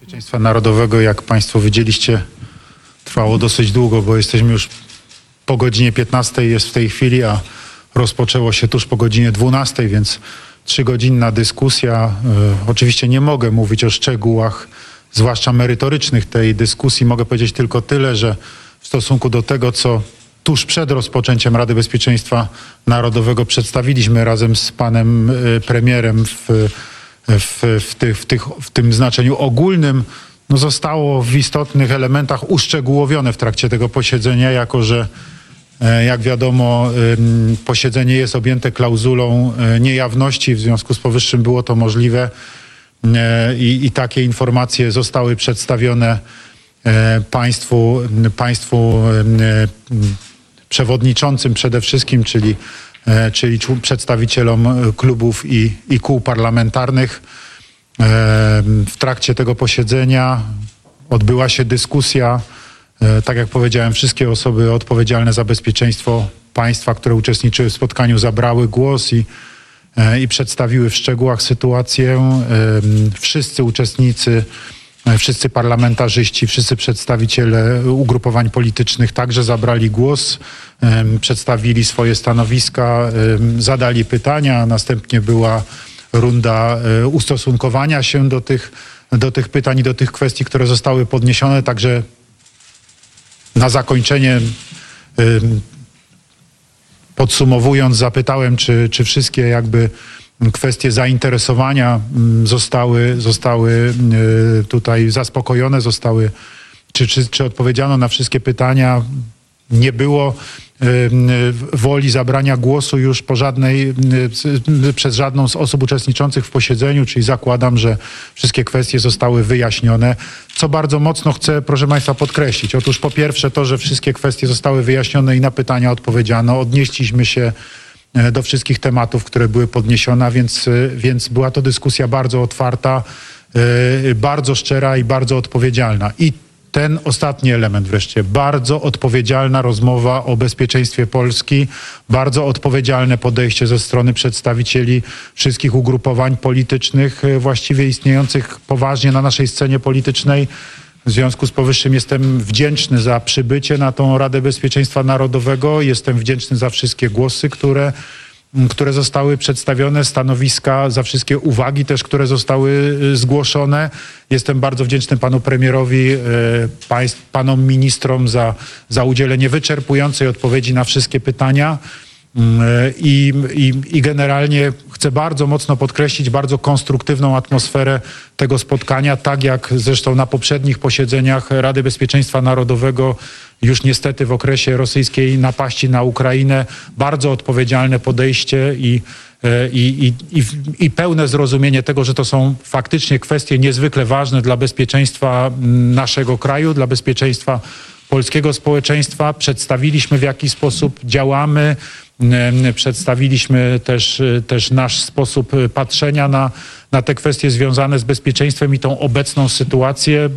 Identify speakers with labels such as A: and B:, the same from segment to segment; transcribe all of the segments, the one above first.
A: Bezpieczeństwa Narodowego, jak Państwo widzieliście, trwało dosyć długo, bo jesteśmy już po godzinie 15 jest w tej chwili, a rozpoczęło się tuż po godzinie 12, więc trzygodzinna dyskusja. E, oczywiście nie mogę mówić o szczegółach, zwłaszcza merytorycznych tej dyskusji. Mogę powiedzieć tylko tyle, że w stosunku do tego, co tuż przed rozpoczęciem Rady Bezpieczeństwa Narodowego przedstawiliśmy razem z panem e, premierem w w, w, tych, w, tych, w tym znaczeniu ogólnym no zostało w istotnych elementach uszczegółowione w trakcie tego posiedzenia, jako że e, jak wiadomo, posiedzenie jest objęte klauzulą e, niejawności, w związku z powyższym było to możliwe e, i, i takie informacje zostały przedstawione państwu, państwu przewodniczącym przede wszystkim, czyli czyli przedstawicielom e, klubów i, i kół parlamentarnych. E, w trakcie tego posiedzenia odbyła się dyskusja. Tak jak powiedziałem, wszystkie osoby odpowiedzialne za bezpieczeństwo państwa, które uczestniczyły w spotkaniu, zabrały głos i, i przedstawiły w szczegółach sytuację. Wszyscy uczestnicy E, wszyscy parlamentarzyści, wszyscy przedstawiciele ugrupowań politycznych także zabrali głos, przedstawili swoje stanowiska, zadali pytania, następnie była runda e, ustosunkowania się do tych, do tych pytań i do tych kwestii, które zostały podniesione. Także na zakończenie podsumowując, zapytałem, czy, czy wszystkie jakby kwestie zainteresowania mm, zostały, zostały y, tutaj zaspokojone, zostały, czy, czy, czy odpowiedziano na wszystkie pytania. Nie było y, y, woli zabrania głosu już po żadnej, przez żadną z osób uczestniczących w posiedzeniu, czyli zakładam, że wszystkie kwestie zostały wyjaśnione. Co bardzo mocno chcę, proszę Państwa, podkreślić. Otóż po pierwsze to, że wszystkie kwestie zostały wyjaśnione i na pytania odpowiedziano. Odnieśliśmy się do wszystkich tematów, które były podniesione, więc, e, więc była to dyskusja bardzo otwarta, e, bardzo szczera i bardzo odpowiedzialna. I ten ostatni element wreszcie, bardzo odpowiedzialna rozmowa o bezpieczeństwie Polski, bardzo odpowiedzialne podejście ze strony przedstawicieli wszystkich ugrupowań politycznych właściwie istniejących poważnie na naszej scenie politycznej. W związku z powyższym jestem wdzięczny za przybycie na tą Radę Bezpieczeństwa Narodowego. Jestem wdzięczny za wszystkie głosy, które, które zostały przedstawione, stanowiska, za wszystkie uwagi też, które zostały y, zgłoszone. Jestem bardzo wdzięczny panu premierowi, y, państw, panom ministrom za, za udzielenie wyczerpującej odpowiedzi na wszystkie pytania. Mm, I, i, I, generalnie chcę bardzo mocno podkreślić bardzo konstruktywną atmosferę tego spotkania, tak jak zresztą na poprzednich posiedzeniach Rady Bezpieczeństwa Narodowego, już niestety w okresie rosyjskiej napaści na Ukrainę, bardzo odpowiedzialne podejście i, e, i, i, i, pełne zrozumienie tego, że to są faktycznie kwestie niezwykle ważne dla bezpieczeństwa mm, naszego kraju, dla bezpieczeństwa polskiego społeczeństwa. Przedstawiliśmy w jaki sposób działamy, Przedstawiliśmy też, też nasz sposób patrzenia na, na te kwestie związane z bezpieczeństwem i tą obecną sytuację.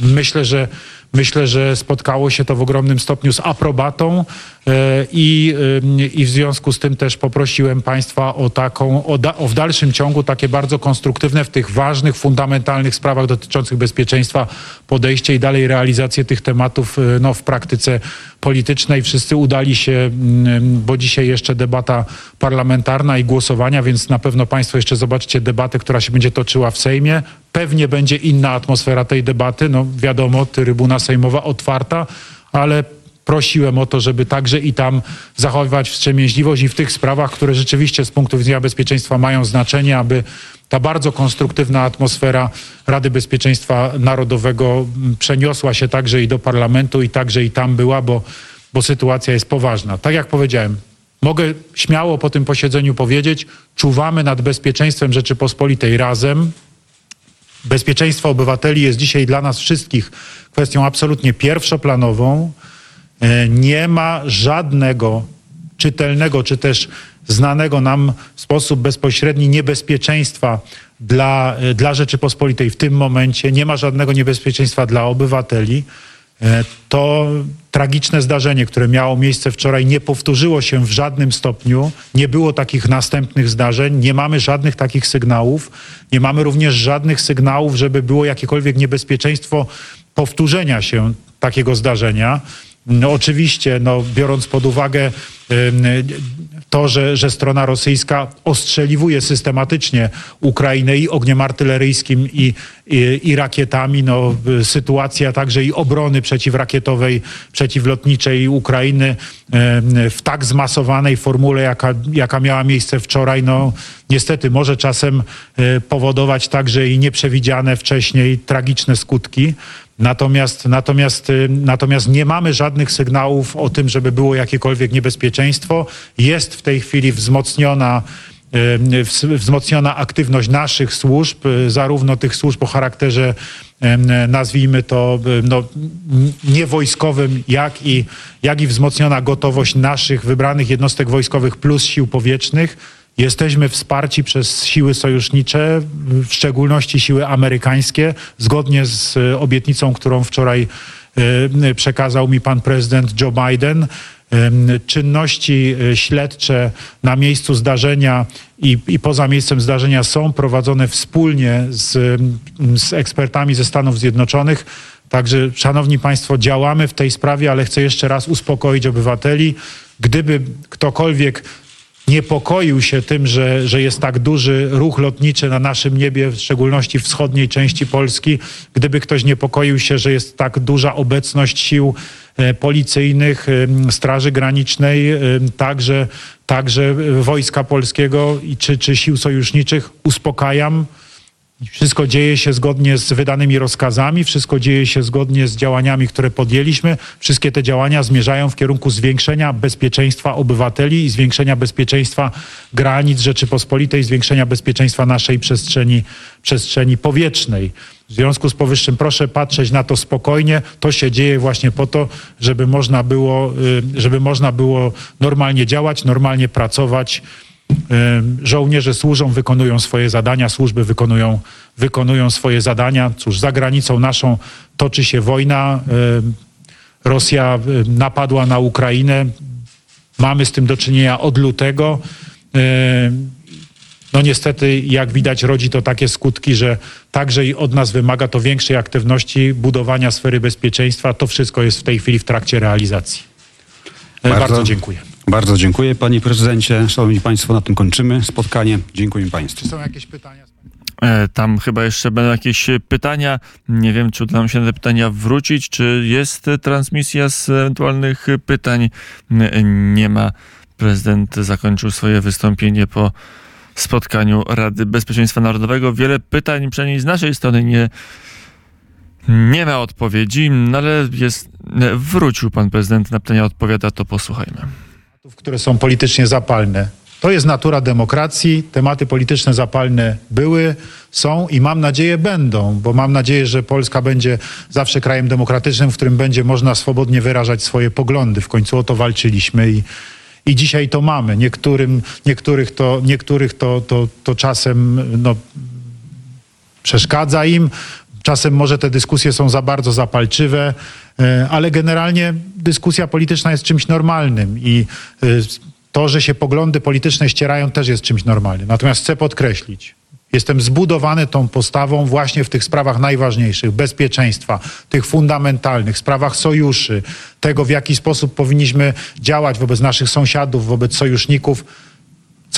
A: Myślę, że Myślę, że spotkało się to w ogromnym stopniu z aprobatą e, i, e, i w związku z tym też poprosiłem Państwa o taką, o, da, o w dalszym ciągu takie bardzo konstruktywne w tych ważnych, fundamentalnych sprawach dotyczących bezpieczeństwa podejście i dalej realizację tych tematów e, no, w praktyce politycznej. Wszyscy udali się, mm, bo dzisiaj jeszcze debata parlamentarna i głosowania, więc na pewno Państwo jeszcze zobaczycie debatę, która się będzie toczyła w Sejmie. Pewnie będzie inna atmosfera tej debaty. No wiadomo, trybuna sejmowa otwarta, ale prosiłem o to, żeby także i tam zachowywać wstrzemięźliwość i w tych sprawach, które rzeczywiście z punktu widzenia bezpieczeństwa mają znaczenie, aby ta bardzo konstruktywna atmosfera Rady Bezpieczeństwa Narodowego przeniosła się także i do parlamentu i także i tam była, bo, bo sytuacja jest poważna. Tak jak powiedziałem, mogę śmiało po tym posiedzeniu powiedzieć, czuwamy nad bezpieczeństwem Rzeczypospolitej razem. Bezpieczeństwo obywateli jest dzisiaj dla nas wszystkich kwestią absolutnie pierwszoplanową. E, nie ma żadnego czytelnego czy też znanego nam w sposób bezpośredni niebezpieczeństwa dla, dla Rzeczypospolitej w tym momencie. Nie ma żadnego niebezpieczeństwa dla obywateli. E, to tragiczne zdarzenie, które miało miejsce wczoraj, nie powtórzyło się w żadnym stopniu. Nie było takich następnych zdarzeń, nie mamy żadnych takich sygnałów. Nie mamy również żadnych sygnałów, żeby było jakiekolwiek niebezpieczeństwo powtórzenia się takiego zdarzenia. No oczywiście, no, biorąc pod uwagę to, że, że strona rosyjska ostrzeliwuje systematycznie Ukrainę i ogniem artyleryjskim i, i, i, rakietami, no, sytuacja także i obrony przeciwrakietowej, przeciwlotniczej Ukrainy w tak zmasowanej formule, jaka, jaka miała miejsce wczoraj, no niestety może czasem e, powodować także i nieprzewidziane wcześniej tragiczne skutki. Natomiast, natomiast, y, natomiast nie mamy żadnych sygnałów o tym, żeby było jakiekolwiek niebezpieczeństwo. Jest w tej chwili wzmocniona y, wzmocniona aktywność naszych służb, y, zarówno tych służb o charakterze, nazwijmy to, no, niewojskowym, jak i, jak i wzmocniona gotowość naszych wybranych jednostek wojskowych plus sił powietrznych Jesteśmy wsparci przez siły sojusznicze, w szczególności siły amerykańskie, zgodnie z e, obietnicą, którą wczoraj e, przekazał mi pan prezydent Joe Biden. Czynności e, śledcze na miejscu zdarzenia i, i, poza miejscem zdarzenia są prowadzone wspólnie z, z ekspertami ze Stanów Zjednoczonych. Także, szanowni państwo, działamy w tej sprawie, ale chcę jeszcze raz uspokoić obywateli. Gdyby ktokolwiek niepokoił się tym, że, że jest tak duży ruch lotniczy na naszym niebie, w szczególności wschodniej części Polski. Gdyby ktoś niepokoił się, że jest tak duża obecność sił e, policyjnych, e, Straży Granicznej, e, także, także Wojska Polskiego czy, czy sił sojuszniczych, uspokajam. Wszystko dzieje się zgodnie z wydanymi rozkazami, wszystko dzieje się zgodnie z działaniami, które podjęliśmy. Wszystkie te działania zmierzają w kierunku zwiększenia bezpieczeństwa obywateli i zwiększenia bezpieczeństwa granic Rzeczypospolitej, zwiększenia bezpieczeństwa naszej przestrzeni, przestrzeni powietrznej. W związku z powyższym proszę patrzeć na to spokojnie. To się dzieje właśnie po to, żeby można było, y, żeby można było normalnie działać, normalnie pracować Żołnierze służą, wykonują swoje zadania, służby wykonują, wykonują swoje zadania. Cóż, za granicą naszą toczy się wojna. Rosja napadła na Ukrainę. Mamy z tym do czynienia od lutego. No niestety, jak widać, rodzi to takie skutki, że także i od nas wymaga to większej aktywności, budowania sfery bezpieczeństwa. To wszystko jest w tej chwili w trakcie realizacji. Bardzo, Bardzo dziękuję.
B: Bardzo dziękuję panie prezydencie. Szanowni państwo, na tym kończymy spotkanie. Dziękuję państwu.
A: Czy są jakieś pytania?
C: E, tam chyba jeszcze będą jakieś pytania. Nie wiem, czy uda nam się na te pytania wrócić. Czy jest transmisja z ewentualnych pytań? Nie ma. Prezydent zakończył swoje wystąpienie po spotkaniu Rady Bezpieczeństwa Narodowego. Wiele pytań, przynajmniej z naszej strony, nie, nie ma odpowiedzi, no ale jest, wrócił pan prezydent na pytania, odpowiada, to posłuchajmy
A: które są politycznie zapalne. To jest natura demokracji. Tematy polityczne zapalne były, są i mam nadzieję będą, bo mam nadzieję, że Polska będzie zawsze krajem demokratycznym, w którym będzie można swobodnie wyrażać swoje poglądy. W końcu o to walczyliśmy i, i dzisiaj to mamy. Niektórym, niektórych to, niektórych to, to, to czasem no, przeszkadza im. Czasem może te dyskusje są za bardzo zapalczywe. E, ale generalnie dyskusja polityczna jest czymś normalnym i e, to, że się poglądy polityczne ścierają, też jest czymś normalnym. Natomiast chcę podkreślić, Jestem zbudowany tą postawą właśnie w tych sprawach najważniejszych bezpieczeństwa, tych fundamentalnych, sprawach sojuszy, tego w jaki sposób powinniśmy działać wobec naszych sąsiadów, wobec sojuszników.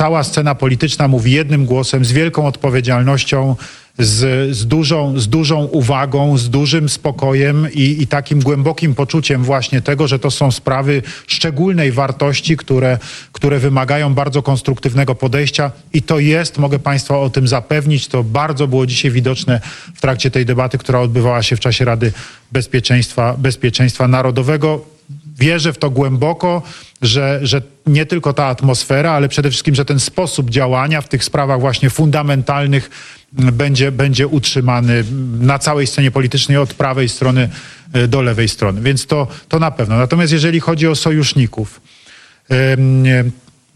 A: Cała scena polityczna mówi jednym głosem, z wielką odpowiedzialnością z, z, dużą, z dużą uwagą, z dużym spokojem i, i takim głębokim poczuciem właśnie tego, że to są sprawy szczególnej wartości, które, które wymagają bardzo konstruktywnego podejścia i to jest, mogę Państwa o tym zapewnić, to bardzo było dzisiaj widoczne w trakcie tej debaty, która odbywała się w czasie Rady Bezpieczeństwa, Bezpieczeństwa Narodowego. Wierzę w to głęboko, że, że nie tylko ta atmosfera, ale przede wszystkim, że ten sposób działania w tych sprawach właśnie fundamentalnych będzie, będzie utrzymany na całej scenie politycznej od prawej strony e, do lewej strony. Więc to, to na pewno. Natomiast jeżeli chodzi o sojuszników,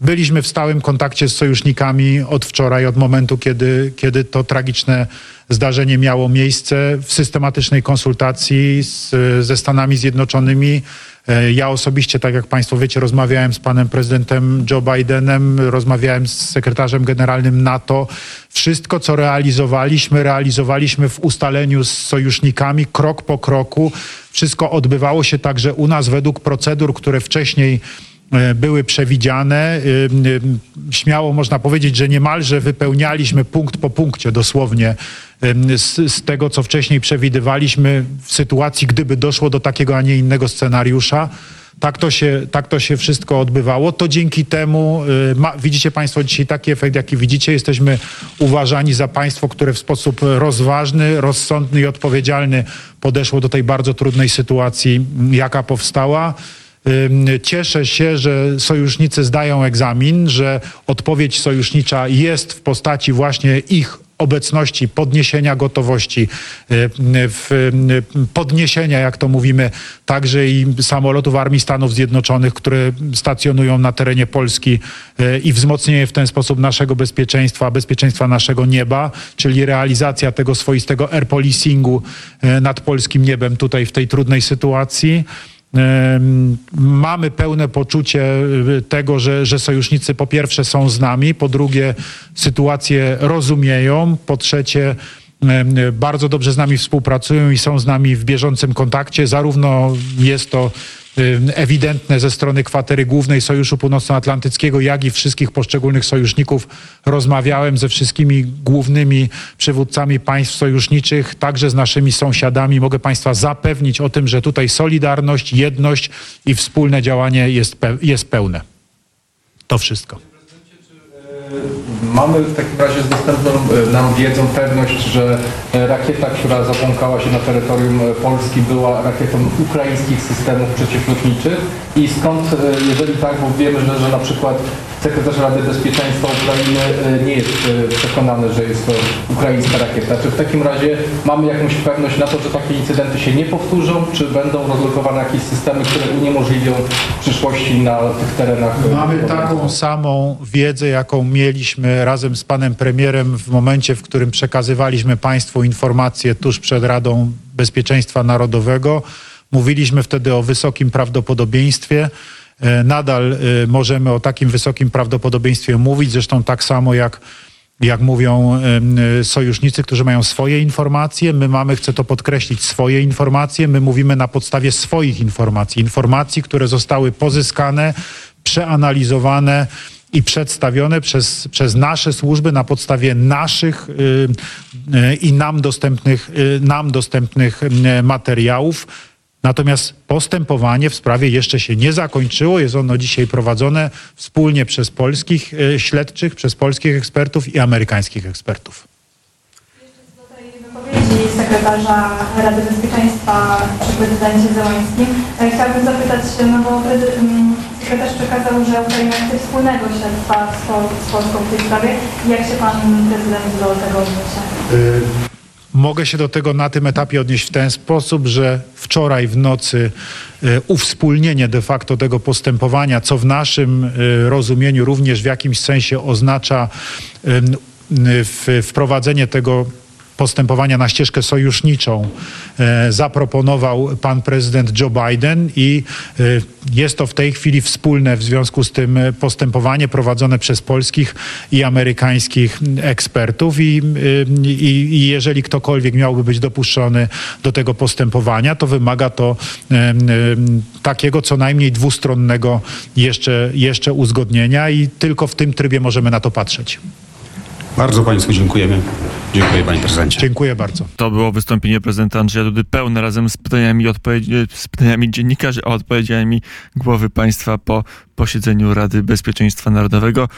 A: Byliśmy w stałym kontakcie z sojusznikami od wczoraj, od momentu, kiedy, kiedy to tragiczne zdarzenie miało miejsce, w systematycznej konsultacji z, ze Stanami Zjednoczonymi. E, Ja osobiście, tak jak Państwo wiecie, rozmawiałem z panem prezydentem Joe Bidenem, rozmawiałem z sekretarzem generalnym NATO. Wszystko, co realizowaliśmy, realizowaliśmy w ustaleniu z sojusznikami, krok po kroku. Wszystko odbywało się także u nas według procedur, które wcześniej były przewidziane. Ym, ym, Śmiało można powiedzieć, że niemalże wypełnialiśmy punkt po punkcie dosłownie z, z tego, co wcześniej przewidywaliśmy w sytuacji, gdyby doszło do takiego, a nie innego scenariusza. Tak to się, tak to się wszystko odbywało. To dzięki temu, ma, widzicie Państwo dzisiaj taki efekt, jaki widzicie. Jesteśmy uważani za państwo, które w sposób rozważny, rozsądny i odpowiedzialny podeszło do tej bardzo trudnej sytuacji, jaka powstała. Cieszę się, że sojusznicy zdają egzamin, że odpowiedź sojusznicza jest w postaci właśnie ich obecności, podniesienia gotowości, y, y, podniesienia, jak to mówimy, także i samolotów Armii Stanów Zjednoczonych, które stacjonują na terenie Polski y, i wzmocnienie w ten sposób naszego bezpieczeństwa, bezpieczeństwa naszego nieba, czyli realizacja tego swoistego air policingu nad polskim niebem tutaj w tej trudnej sytuacji. Mamy pełne poczucie y, tego, że, że sojusznicy po pierwsze są z nami, po drugie sytuację rozumieją, po trzecie bardzo dobrze z nami współpracują i są z nami w bieżącym kontakcie. Zarówno jest to ewidentne ze strony kwatery głównej Sojuszu Północnoatlantyckiego, jak i wszystkich poszczególnych sojuszników. Rozmawiałem ze wszystkimi głównymi przywódcami państw sojuszniczych, także z naszymi sąsiadami. Mogę Państwa zapewnić o tym, że tutaj solidarność, jedność i wspólne działanie jest, pe- jest pełne. To wszystko.
D: Mamy w takim razie z dostępną e, nam wiedzą pewność, że e, rakieta, która zabłąkała się na terytorium e, Polski była rakietą ukraińskich systemów przeciwlotniczych i skąd, jeżeli tak, bo wiemy, że, że na przykład sekretarz Rady Bezpieczeństwa Ukrainy nie jest przekonany, że jest to ukraińska rakieta. Czy w takim razie mamy jakąś pewność na to, że takie incydenty się nie powtórzą, czy będą rozlokowane jakieś systemy, które uniemożliwią w przyszłości na tych terenach?
A: Mamy taką samą wiedzę, jaką mieliśmy razem z panem premierem w momencie, w którym przekazywaliśmy państwu informacje tuż przed Radą Bezpieczeństwa Narodowego. Mówiliśmy wtedy o wysokim prawdopodobieństwie. E, Nadal e, możemy o takim wysokim prawdopodobieństwie mówić, zresztą tak samo jak jak mówią e, sojusznicy, którzy mają swoje informacje, my mamy, chcę to podkreślić, swoje informacje, my mówimy na podstawie swoich informacji, informacji, które zostały pozyskane, przeanalizowane i przedstawione przez, przez nasze służby na podstawie naszych y, y, i nam dostępnych, y, nam dostępnych materiałów. Natomiast postępowanie w sprawie jeszcze się nie zakończyło. Jest ono dzisiaj prowadzone wspólnie przez polskich śledczych, przez polskich ekspertów i amerykańskich ekspertów.
E: Wypowiedzi sekretarza Rady Bezpieczeństwa przy prezydencie Zełańskim chciałabym zapytać, no bo prezy- m, sekretarz przekazał, że Ukraina chce wspólnego śledztwa z, z Polską w tej sprawie. Jak się pan prezydent do tego odniesie?
A: Y, Mogę się do tego na tym etapie odnieść w ten sposób, że wczoraj w nocy y, uwspólnienie de facto tego postępowania, co w naszym y, rozumieniu również w jakimś sensie oznacza wprowadzenie tego postępowania na ścieżkę sojuszniczą e, zaproponował pan prezydent Joe Biden i e, jest to w tej chwili wspólne w związku z tym e, postępowanie prowadzone przez polskich i amerykańskich ekspertów i, i, i jeżeli ktokolwiek miałby być dopuszczony do tego postępowania, to wymaga to takiego co najmniej dwustronnego jeszcze, jeszcze uzgodnienia i tylko w tym trybie możemy na to patrzeć.
B: Bardzo Państwu dziękujemy. Dziękuję Panie Prezydencie.
A: Dziękuję bardzo.
C: To było wystąpienie prezydenta Andrzeja Dudy pełne razem z pytaniami, odpowiedzi- z pytaniami dziennikarzy, a odpowiedziami głowy państwa po posiedzeniu Rady Bezpieczeństwa Narodowego.